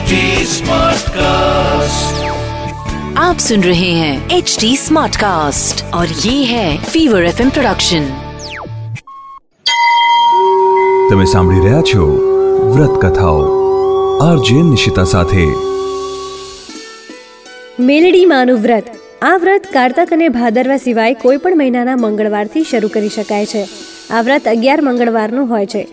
HD Smartcast. आप सुन रहे हैं एच डी स्मार्ट कास्ट और ये है फीवर एफ प्रोडक्शन તમે સાંભળી રહ્યા છો વ્રત કથાઓ આરજે નિશિતા સાથે મેલડી માનું વ્રત આ વ્રત કારતક અને ભાદરવા સિવાય કોઈ પણ મહિનાના મંગળવારથી શરૂ કરી શકાય છે આ વ્રત અગિયાર મંગળવારનું હોય છે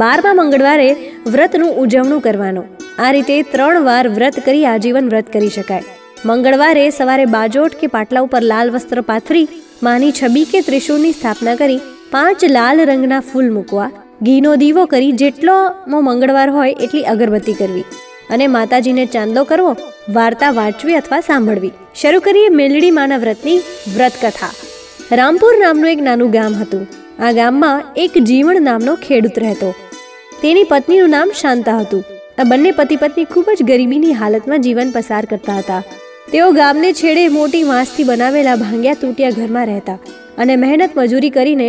બારમા મંગળવારે વ્રતનું ઉજવણું કરવાનું. આ રીતે ત્રણ વાર વ્રત કરી આજીવન વ્રત કરી શકાય. મંગળવારે સવારે બાજોટ કે પાટલા ઉપર લાલ વસ્ત્ર પાથરી, માની છબી કે ત્રિશુળની સ્થાપના કરી પાંચ લાલ રંગના ફૂલ મૂકવા, ઘીનો દીવો કરી જેટલો મંગળવાર હોય એટલી અગરબત્તી કરવી અને માતાજીને ચાંદો કરવો, વાર્તા વાંચવી અથવા સાંભળવી. શરૂ કરીએ મેલડી માના વ્રતની વ્રત કથા રામપુર નામનું એક નાનું ગામ હતું. આ ગામમાં એક જીવણ નામનો ખેડૂત રહેતો. તેની પત્નીનું નામ શાંતા હતું. આ બંને પતિ પત્ની ખૂબ જ ગરીબીની હાલતમાં જીવન પસાર કરતા હતા. તેઓ ગામને છેડે મોટી વાંસથી બનાવેલા ભાંગ્યા તૂટ્યા ઘરમાં રહેતા અને મહેનત મજૂરી કરીને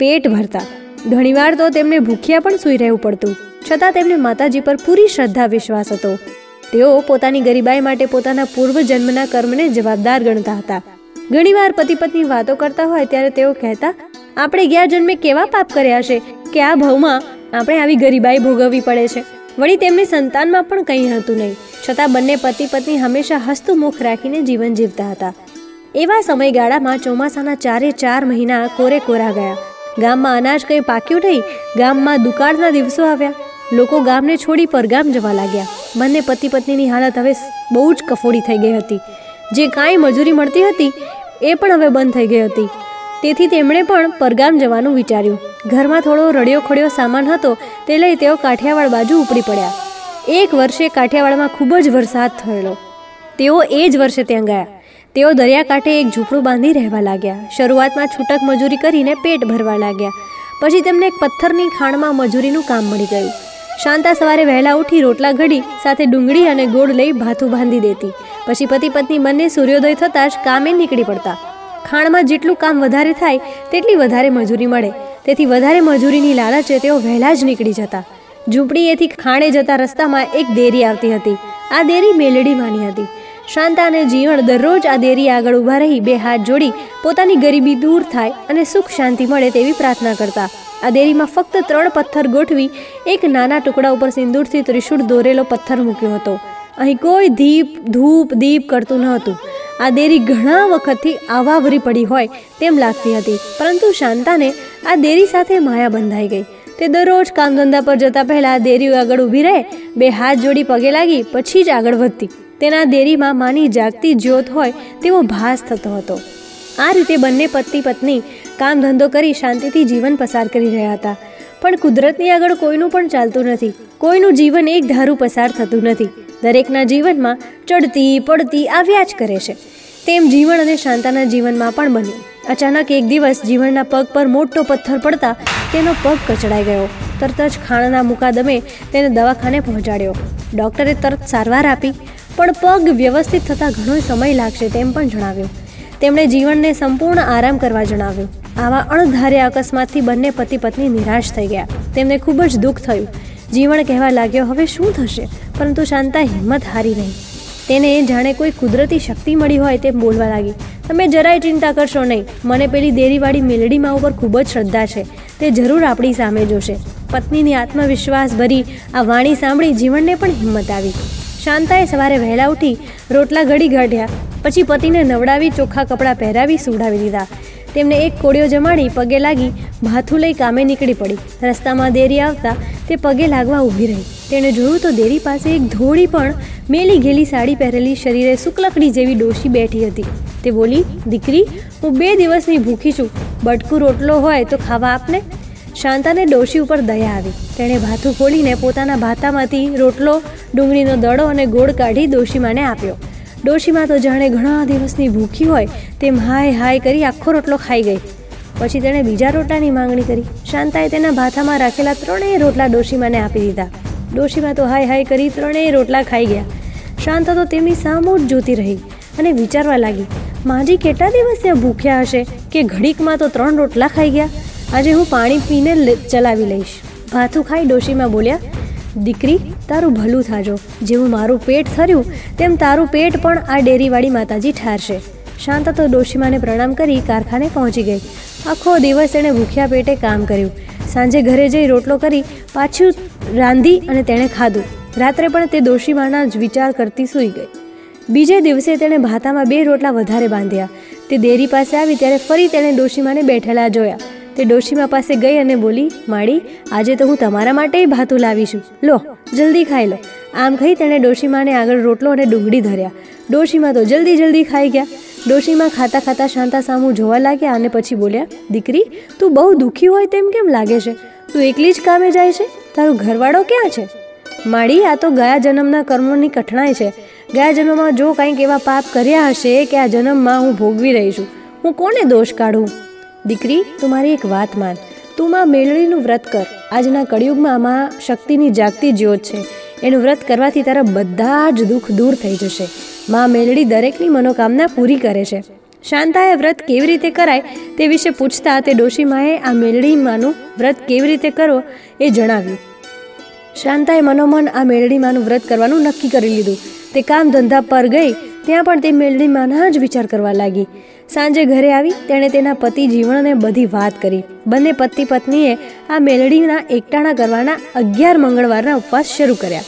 પેટ ભરતા. ઘણીવાર તો તેમને ભૂખ્યા પણ સૂઈ રહેવું પડતું. છતાં તેમને માતાજી પર પૂરી શ્રદ્ધા વિશ્વાસ હતો. તેઓ પોતાની ગરીબાઈ માટે પોતાના પૂર્વજન્મના કર્મને જવાબદાર ગણતા હતા. ઘણીવાર પતિ પત્ની વાતો કરતા હોય ત્યારે તેઓ કહેતા, આપણે ગયા જન્મે કેવા પાપ કર્યા છે કે આ ભાવમાં આપણે આવી ગરીબાઈ ભોગવવી પડે છે. વળી તેમની સંતાનમાં પણ કંઈ હતું નહીં. છતાં બંને પતિ પત્ની હંમેશા હસતું મુખ રાખીને જીવન જીવતા હતા. એવા સમયગાળામાં ચોમાસાના ચારે ચાર મહિના કોરે કોરા ગયા. ગામમાં અનાજ કંઈ પાક્યું નહીં, ગામમાં દુકાળના દિવસો આવ્યા. લોકો ગામને છોડી પરગામ જવા લાગ્યા. બંને પતિ પત્નીની હાલત હવે બહુ જ કફોડી થઈ ગઈ હતી. જે કાંઈ મજૂરી મળતી હતી, એ પણ હવે બંધ થઈ ગઈ હતી. તેથી તેમણે પણ પરગામ જવાનું વિચાર્યું. ઘરમાં થોડો રડિયો ખડ્યો સામાન હતો તે લઈ તેઓ કાઠિયાવાડ બાજુ ઉપડી પડ્યા. એક વર્ષે કાઠિયાવાડમાં ખૂબ જ વરસાદ થયેલો. તેઓ એ જ વર્ષે ત્યાં ગયા. તેઓ દરિયાકાંઠે એક ઝૂંપડું બાંધી રહેવા લાગ્યા. શરૂઆતમાં છૂટક મજૂરી કરીને પેટ ભરવા લાગ્યા. પછી તેમને એક પથ્થરની ખાણમાં મજૂરીનું કામ મળી ગયું. શાંતા સવારે વહેલા ઉઠી રોટલા ઘડી, સાથે ડુંગળી અને ગોળ લઈ ભાથું બાંધી દેતી. પછી પતિ પત્ની બંને સૂર્યોદય થતાં જ કામે નીકળી પડતા. ખાણમાં જેટલું કામ વધારે થાય, તેટલી વધારે મજૂરી મળે. તેથી વધારે મજૂરીની લાલચે તેઓ વહેલા જ નીકળી જતા. ઝૂંપડીએથી ખાણે જતા રસ્તામાં એક દેરી આવતી હતી. આ દેરી મેલડી માની હતી. શાંતા અને જીવણ દરરોજ આ દેરી આગળ ઊભા રહી બે હાથ જોડી પોતાની ગરીબી દૂર થાય અને સુખ શાંતિ મળે તેવી પ્રાર્થના કરતા. આ દેરીમાં ફક્ત ત્રણ પથ્થર ગોઠવી, એક નાના ટુકડા ઉપર સિંદૂરથી ત્રિશુળ દોરેલો પથ્થર મૂક્યો હતો. અહીં કોઈ દીપ, ધૂપ, દીપ કરતું ન હતું. આ દેરી ઘણા વખતથી આવાવરી પડી હોય તેમ લાગતી હતી. પરંતુ શાંતાને આ દેરી સાથે માયા બંધાઈ ગઈ. તે દરરોજ કામ ધંધા પર જતા પહેલા આ દેરી આગળ ઊભી રહે, બે હાથ જોડી પગે લાગી, પછી જ આગળ વધતી. તેના દેરીમાં માની જાગતી જ્યોત હોય તેવો ભાસ થતો હતો. આ રીતે બંને પતિ પત્ની કામ ધંધો કરી શાંતિથી જીવન પસાર કરી રહ્યા હતા. પણ કુદરતની આગળ કોઈનું પણ ચાલતું નથી. કોઈનું જીવન એક ધારું પસાર થતું નથી. દરેકના જીવનમાં ચડતી, પડતી આવ્યા જ કરે છે. તેમ જીવન અને શાંતાના જીવનમાં પણ બન્યું. અચાનક એક દિવસ જીવનના પગ પર મોટો પથ્થર પડતા તેનો પગ કચડાઈ ગયો. તરત જ ખાણના મુકાદમે તેને દવાખાને પહોંચાડ્યો. ડૉક્ટરે તરત સારવાર આપી, પણ પગ વ્યવસ્થિત થતાં ઘણો સમય લાગશે તેમ પણ જણાવ્યું. તેમણે જીવનને સંપૂર્ણ આરામ કરવા જણાવ્યું. આવા અણધાર્યા અકસ્માતથી બંને પતિ પત્ની નિરાશ થઈ ગયા. તેમને ખૂબ જ દુઃખ થયું. જીવન કહેવા લાગ્યો, હવે શું થશે? પરંતુ શાંતા હિંમત હારી નહીં. તેને જાણે કોઈ કુદરતી શક્તિ મળી હોય તેમ બોલવા લાગી. તમે જરાય ચિંતા કરશો નહીં. મને પેલી દેરીવાળી મેલડીમાં ઉપર ખૂબ જ શ્રદ્ધા છે. તે જરૂર આપણી સામે જોશે. પત્નીની આત્મવિશ્વાસ ભરી આ વાણી સાંભળી જીવનને પણ હિંમત આવી. શાંતાએ સવારે વહેલા ઉઠી રોટલા ઘડી કાઢ્યા. પછી પતિને નવડાવી ચોખ્ખા કપડાં પહેરાવી સુવડાવી દીધા. તેમને એક કોળિયો જમાડી પગે લાગી ભાથું લઈ કામે નીકળી પડી. રસ્તામાં દેરી આવતા તે પગે લાગવા ઊભી રહી. તેણે જોયું તો દેરી પાસે એક ધોળી પણ મેલી ઘેલી સાડી પહેરેલી શરીરે શુક્લકડી જેવી ડોશી બેઠી હતી. તે બોલી, દીકરી, હું બે દિવસની ભૂખી છું. બટકું રોટલો હોય તો ખાવા આપને. શાંતાને ડોશી ઉપર દયા આવી. તેણે ભાથું ખોલીને પોતાના ભાતામાંથી રોટલો, ડુંગળીનો દડો અને ગોળ કાઢી ડોશીમાને આપ્યો. ડોશીમાં તો જાણે ઘણા દિવસની ભૂખી હોય તેમ હાય હાય કરી આખો રોટલો ખાઈ ગઈ. પછી તેણે બીજા રોટલાની માંગણી કરી. શાંતાએ તેના ભાથામાં રાખેલા ત્રણેય રોટલા ડોશીમાને આપી દીધા. ડોશીમાં તો હાય હાય કરી ત્રણેય રોટલા ખાઈ ગયા. શાંતા તો તેમની સામો જ જોતી રહી અને વિચારવા લાગી, માજી કેટલા દિવસ ત્યાં ભૂખ્યા હશે કે ઘડીકમાં તો ત્રણ રોટલા ખાઈ ગયા? આજે હું પાણી પીને ચલાવી લઈશ. ભાથું ખાઈ ડોશીમાં બોલ્યા, દીકરી તારું ભલું થાજો. જેવું મારું પેટ થર્યું, તેમ તારું પેટ પણ આ ડેરીવાળી માતાજી ઠારશે. શાંતા તો ડોશીમાને પ્રણામ કરી કારખાને પહોંચી ગઈ. આખો દિવસ એણે ભૂખ્યા પેટે કામ કર્યું. સાંજે ઘરે જઈ રોટલો કરી પાછું રાંધી અને તેણે ખાધું. રાત્રે પણ તે ડોશીમાના જ વિચાર કરતી સૂઈ ગઈ. બીજે દિવસે તેણે ભાતામાં બે રોટલા વધારે બાંધ્યા. તે દેરી પાસે આવી ત્યારે ફરી તેણે ડોશીમાને બેઠેલા જોયા. તે ડોશીમા પાસે ગઈ અને બોલી માડી આજે તો હું તમારા માટે ભાતું લાવીશું. લો. જલ્દી ખાઈ લો. આમ કહી તેણે ડોશીમાને આગળ રોટલો અને ડુંગળી ધર્યા. ડોશીમા તો જલ્દી જલ્દી ખાઈ ગયા. ડોશીમાં ખાતા ખાતા શાંતા સામું જોવા લાગ્યા અને પછી બોલ્યા, દીકરી, તું બહુ દુઃખી હોય તેમ કેમ લાગે છે? તું એકલી જ કામે જાય છે? તારો ઘરવાળો ક્યાં છે? માળી આ તો ગયા જન્મના કર્મોની કઠણાઈ છે. ગયા જન્મમાં જો કંઈક એવા પાપ કર્યા હશે કે આ જન્મમાં હું ભોગવી રહી છું. હું કોને દોષ કાઢું? દીકરી, તું મારી એક વાત માન. તું માં મેળવીનું વ્રત કર. આજના કળિયુગમાં માં શક્તિની જાગતી જ્યોત છે. એનું વ્રત કરવાથી તારા બધા જ દુઃખ દૂર થઈ જશે. માં મેલડી દરેકની મનોકામના પૂરી કરે છે. શાંતાએ વ્રત કેવી રીતે કરાય તે વિશે પૂછતા તે ડોશીમાએ આ મેલડીમાંનું વ્રત કેવી રીતે કરવો એ જણાવ્યું. શાંતાએ મનોમન આ મેલડીમાંનું વ્રત કરવાનું નક્કી કરી લીધું. તે કામ ધંધા પર ગઈ, ત્યાં પણ તે મેલડીમાંના જ વિચાર કરવા લાગી. સાંજે ઘરે આવી તેણે તેના પતિ જીવણને બધી વાત કરી. બંને પતિ પત્નીએ આ મેલડીના એકટાણા કરવાના અગિયાર મંગળવારના ઉપવાસ શરૂ કર્યા.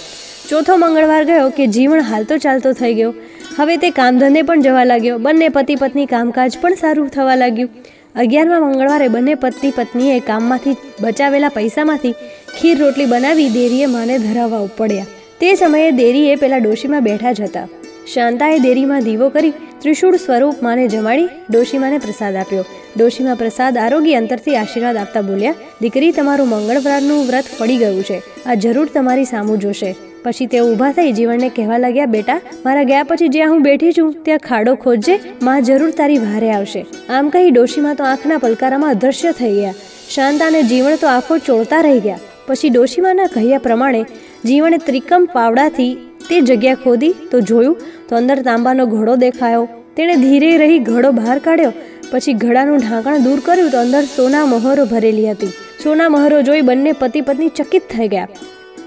ચોથો મંગળવાર ગયો કે જીવણ હાલતો ચાલતો થઈ ગયો. હવે તે કામધંધે પણ જવા લાગ્યો. બંને પતિ પત્ની કામકાજ પણ સારું થવા લાગ્યું. અગિયારમા મંગળવારે બંને પતિ પત્નીએ કામમાંથી બચાવેલા પૈસામાંથી ખીર રોટલી બનાવી દેરીએ માને ધરાવવા ઉપડ્યા. તે સમયે દેરીએ પેલા ડોશીમાં બેઠા જ હતા. શાંતાએ દેરીમાં દીવો કરી ત્રિશૂળ સ્વરૂપ માને જમાડી ડોશીમાને પ્રસાદ આપ્યો. ડોશીમાં પ્રસાદ આરોગી અંતરથી આશીર્વાદ આપતા બોલ્યા, દીકરી, તમારું મંગળવારનું વ્રત પડી ગયું છે. આ જરૂર તમારી સામું જોશે. પછી તેઓ ઊભા થઈ જીવનને કહેવા લાગ્યા, બેટા, મારા ગયા પછી જ્યાં હું બેઠી છું, ત્યાં ખાડો ખોજજે, માં જરૂર તારી ભારે આવશે. આમ કહી ડોશીમાં તો આંખના પલકારામાં અદ્રશ્ય થઈ ગયા. શાંતા અને જીવન તો આંખો ચોળતા રહી ગયા. પછી ડોશીમાના કહ્યા પ્રમાણે જીવણે ત્રિકમ પાવડાથી તે જગ્યા ખોદી, તો જોયું, તો અંદર તાંબાનો ઘડો દેખાયો. તેણે ધીરે રહી ઘડો બહાર કાઢ્યો, પછી ઘડાનું ઢાંકણ દૂર કર્યું, તો અંદર સોના મહોરો ભરેલી હતી. સોના મહોરો જોઈ બંને પતિ પત્ની ચકિત થઈ ગયા.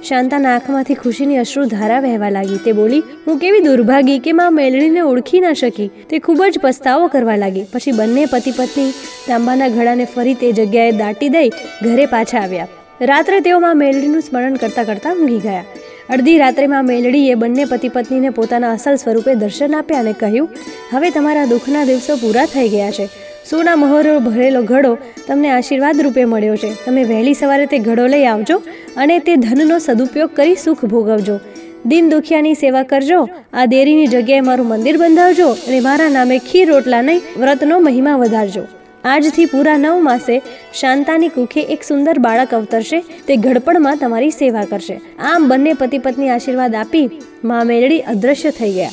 શાંતાના આંખમાંથી ખુશીની અશ્રુ ધારા વહેવા લાગી. તે બોલી, હું કેવી દુર્ભાગી કે માં મેલડીને ઓળખી ન શકી. તે ખૂબ જ પસ્તાવો કરવા લાગી. પછી બંને પતિ પત્ની તાંબાના ઘડાને ફરી તે જગ્યાએ દાટી દઈ ઘરે પાછા આવ્યા. રાત્રે તેઓ માં મેલડીનું સ્મરણ કરતા કરતા ઊંઘી ગયા. અડધી રાત્રેમાં મેલડીએ બંને પતિ પત્નીને પોતાના અસલ સ્વરૂપે દર્શન આપ્યા અને કહ્યું, હવે તમારા દુઃખના દિવસો પૂરા થઈ ગયા છે. સોના મહોરો ભરેલો ઘડો તમને આશીર્વાદ રૂપે મળ્યો છે. તમે વહેલી સવારે તે ઘડો લઈ આવજો અને તે ધનનો સદુપયોગ કરી સુખ ભોગવજો. દિન દુખિયાની સેવા કરજો. આ દેરીની જગ્યાએ મારું મંદિર બંધાવજો અને મારા નામે ખીર રોટલા નહીં, વ્રતનો મહિમા વધારજો. આજથી પૂરા નવ માસે શાંતાની કુખે એક સુંદર બાળક અવતરશે. તે ઘડપણમાં તમારી સેવા કરશે. આમ બંને પતિ પત્ની આશીર્વાદ આપી મા મેલડી અદ્રશ્ય થઈ ગયા.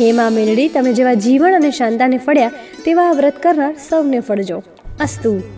હે મા મેલડી, તમે જેવા જીવન અને શાંતાને ફળ્યા, તેવા વ્રત કરનાર સૌને ફળજો. અસ્તુ.